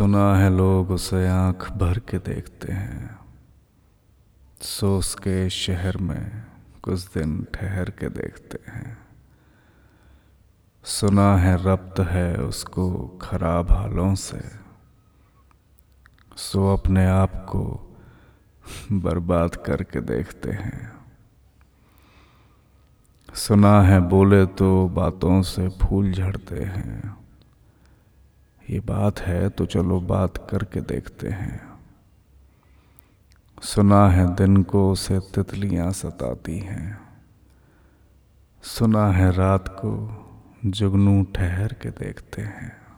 सुना है लोग उसे आँख भर के देखते हैं। सोस के शहर में कुछ दिन ठहर के देखते हैं। सुना है रब्त है उसको खराब हालों से। सो अपने आप को बर्बाद करके देखते हैं। सुना है बोले तो बातों से फूल झड़ते हैं। ये बात है तो चलो बात करके देखते हैं। सुना है दिन को उसे तितलियाँ सताती हैं। सुना है रात को जुगनू ठहर के देखते हैं।